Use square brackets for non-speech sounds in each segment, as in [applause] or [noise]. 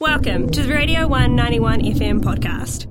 Welcome to the Radio 191 FM podcast.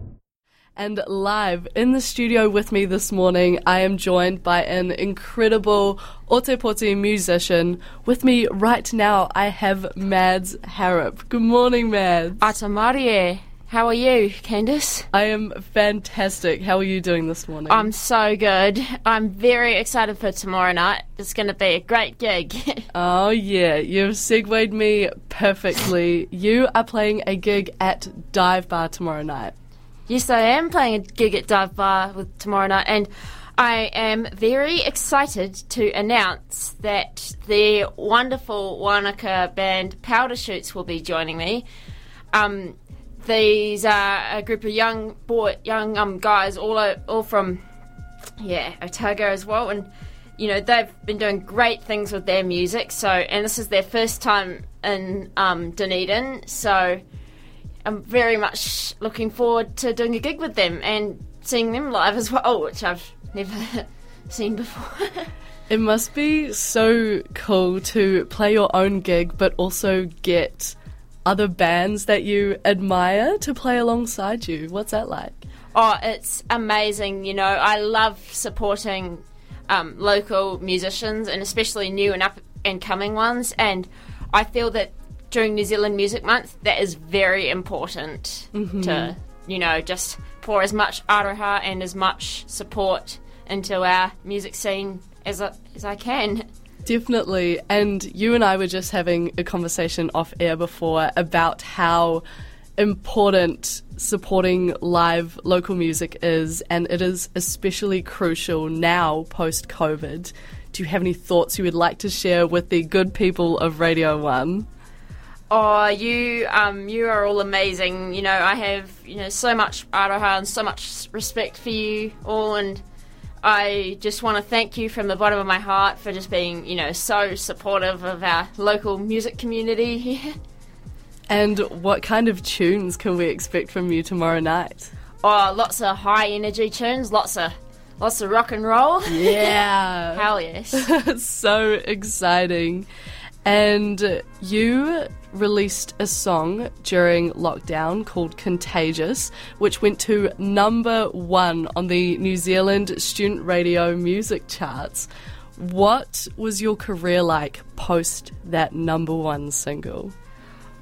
And live in the studio with me this morning, I am joined by an incredible Otepoti musician. With me right now, I have Mads Harrop. Good morning, Mads. Atamarie. How are you, Candice? I am fantastic. How are you doing this morning? I'm so good. I'm very excited for tomorrow night. It's going to be a great gig. [laughs] oh, yeah. You've segued me perfectly. you are playing a gig at Dive Bar tomorrow night. Yes, I am playing a gig at Dive Bar with tomorrow night, and I am very excited to announce that the wonderful Wanaka band Powder Chutes will be joining me. Um, these are a group of young boy, young um, guys, all all from yeah Otago as well, and you know they've been doing great things with their music. So, and this is their first time in um, Dunedin, so I'm very much looking forward to doing a gig with them and seeing them live as well, which I've never [laughs] seen before. [laughs] it must be so cool to play your own gig, but also get other bands that you admire to play alongside you. What's that like? Oh, it's amazing. You know, I love supporting um, local musicians and especially new and up and coming ones. And I feel that during New Zealand Music Month, that is very important mm-hmm. to, you know, just pour as much aroha and as much support into our music scene as I, as I can. Definitely. And you and I were just having a conversation off air before about how important supporting live local music is, and it is especially crucial now post COVID. Do you have any thoughts you would like to share with the good people of Radio 1? Oh, you um, you are all amazing. You know, I have you know so much aroha and so much respect for you all, and I just want to thank you from the bottom of my heart for just being, you know, so supportive of our local music community here. And what kind of tunes can we expect from you tomorrow night? Oh, lots of high energy tunes, lots of lots of rock and roll. Yeah. [laughs] Hell yes. [laughs] so exciting. And you released a song during lockdown called Contagious, which went to number one on the New Zealand student radio music charts. What was your career like post that number one single?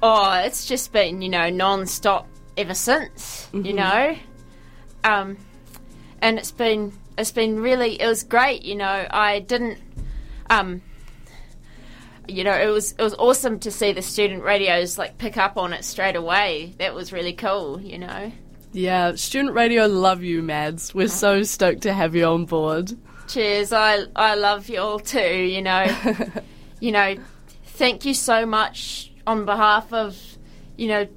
Oh, it's just been, you know, non stop ever since, mm-hmm. you know. Um, and it's been it's been really it was great, you know. I didn't um you know, it was it was awesome to see the student radios like pick up on it straight away. That was really cool, you know. Yeah, student radio love you, Mads. We're so uh-huh. stoked to have you on board. Cheers. I I love you all too, you know. [laughs] you know, thank you so much on behalf of, you know,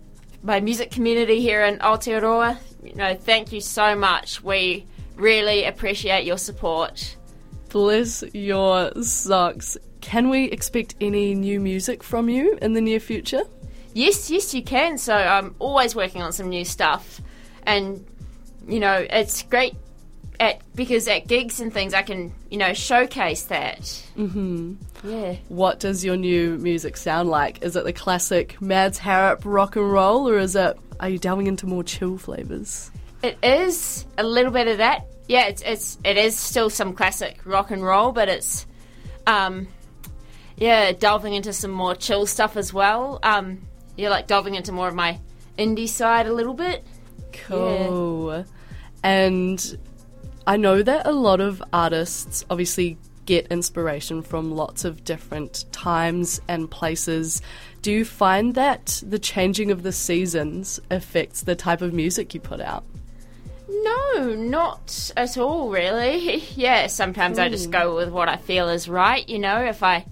my music community here in Aotearoa. You know, thank you so much. We really appreciate your support. Bless your socks. Can we expect any new music from you in the near future? Yes, yes, you can. So I'm always working on some new stuff, and you know it's great at because at gigs and things I can you know showcase that. Mm-hmm. Yeah. What does your new music sound like? Is it the classic Mads Harrop rock and roll, or is it are you delving into more chill flavors? It is a little bit of that. Yeah, it's it's it is still some classic rock and roll, but it's um yeah, delving into some more chill stuff as well. Um, yeah, like delving into more of my indie side a little bit. Cool. Yeah. And I know that a lot of artists obviously get inspiration from lots of different times and places. Do you find that the changing of the seasons affects the type of music you put out? No, not at all, really. [laughs] yeah, sometimes I just hmm. go with what I feel is right, you know, if I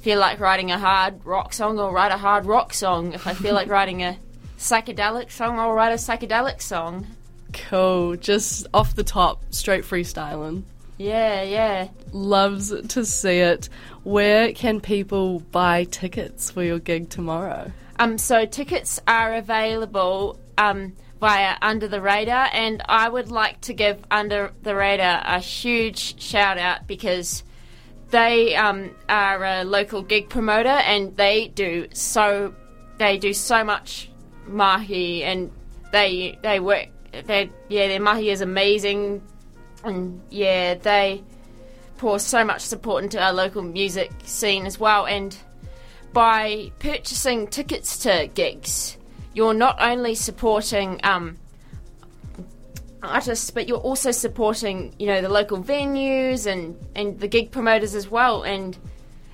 feel like writing a hard rock song, I'll write a hard rock song. If I feel like [laughs] writing a psychedelic song, I'll write a psychedelic song. Cool. Just off the top, straight freestyling. Yeah, yeah. Loves to see it. Where can people buy tickets for your gig tomorrow? Um, so tickets are available um, via Under the Radar, and I would like to give Under the Radar a huge shout out because they um, are a local gig promoter, and they do so they do so much mahi, and they they work. They yeah, their mahi is amazing, and yeah, they pour so much support into our local music scene as well. And by purchasing tickets to gigs, you're not only supporting um, artists, but you're also supporting, you know, the local venues and, and the gig promoters as well. And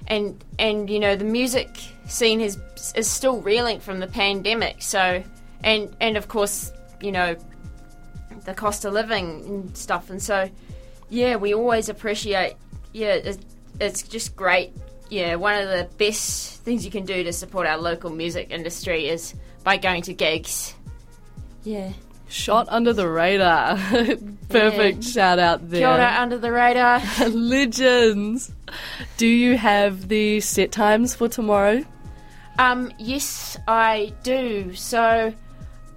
and and you know, the music scene is is still reeling from the pandemic. So and and of course, you know, the cost of living and stuff. And so, yeah, we always appreciate. Yeah, it's, it's just great. Yeah, one of the best things you can do to support our local music industry is by going to gigs. Yeah. Shot under the radar. [laughs] Perfect Yeah. shout out there. Kia ora, under the radar. [laughs] [laughs] Legends. Do you have the set times for tomorrow? Um, yes, I do. So,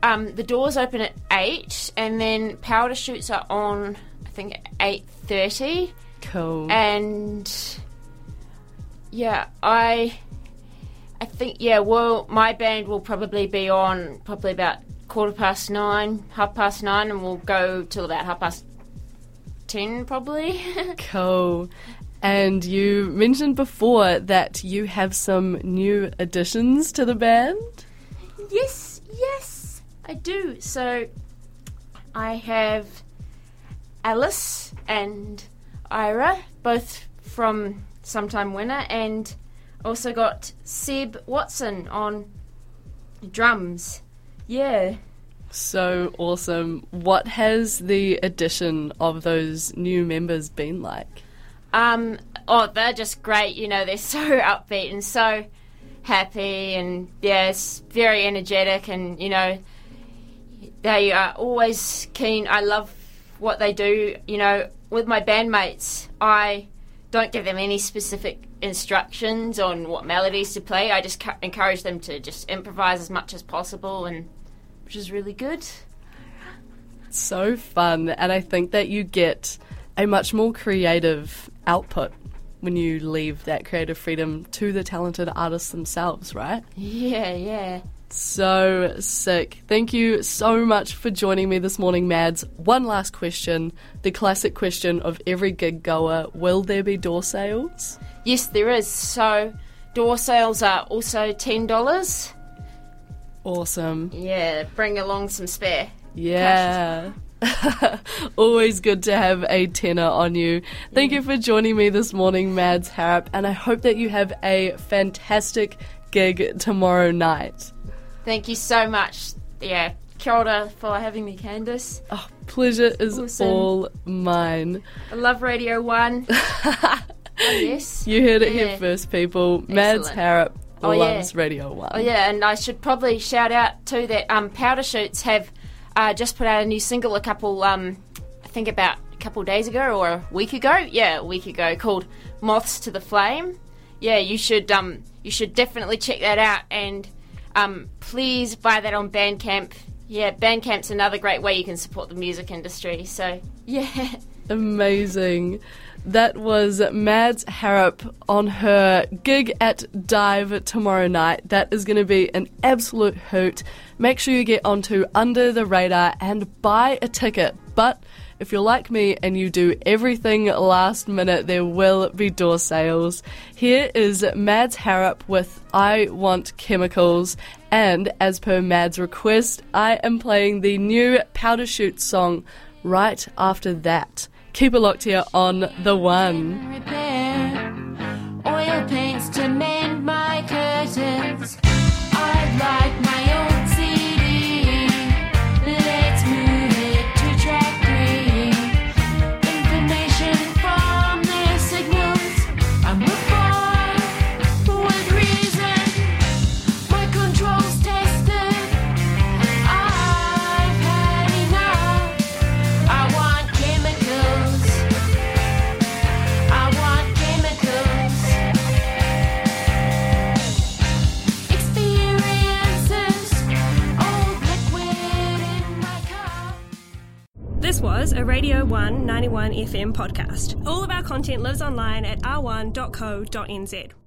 um, the doors open at eight, and then powder chutes are on. I think at eight thirty, Cool. and yeah, I, I think yeah. Well, my band will probably be on probably about quarter past nine, half past nine, and we'll go till about half past ten, probably. [laughs] Cool. And you mentioned before that you have some new additions to the band. Yes, yes, I do. So I have Alice and Ira, both from Sometime Winner, and also got Seb Watson on drums. Yeah. So awesome. What has the addition of those new members been like? Um, oh, they're just great. You know, they're [laughs] so upbeat and so happy, and yeah, it's very energetic, and you know, they are always keen. I love what they do. You know, with my bandmates, I don't give them any specific instructions on what melodies to play. I just cu- encourage them to just improvise as much as possible, and which is really good. So fun. And I think that you get a much more creative output when you leave that creative freedom to the talented artists themselves, right? Yeah, yeah. So sick. Thank you so much for joining me this morning, Mads. One last question the classic question of every gig goer Will there be door sales? Yes, there is. So door sales are also ten dollars. Awesome. Yeah, bring along some spare. Yeah. [laughs] Always good to have a tenor on you. Thank you mm. for joining me this morning, Mads Harrop, and I hope that you have a fantastic gig tomorrow night. Thank you so much. Yeah, kia ora for having me, Candice. Oh, pleasure is Awesome. all mine. I love Radio One. [laughs] oh yes. You heard it Yeah. here first, people. Mads Excellent. Harrop Oh, yeah. loves Radio 1. Oh yeah, and I should probably shout out too that um, Powder Chutes have uh, just put out a new single a couple, um, I think about a couple days ago or a week ago. Yeah, a week ago, called "Moths to the Flame." Yeah, you should um, you should definitely check that out, and um, please buy that on Bandcamp. Yeah, Bandcamp's another great way you can support the music industry. So yeah, [laughs] Amazing. That was Mads Harrop on her gig at Dive tomorrow night. That is going to be an absolute hoot. Make sure you get onto Under the Radar and buy a ticket. But if you're like me and you do everything last minute, there will be door sales. Here is Mads Harrop with I Want Chemicals. And as per Mads' request, I am playing the new Powder Chute song right after that. Keep it locked here on The One. A Radio 1 91 FM podcast. All of our content lives online at r1.co.nz.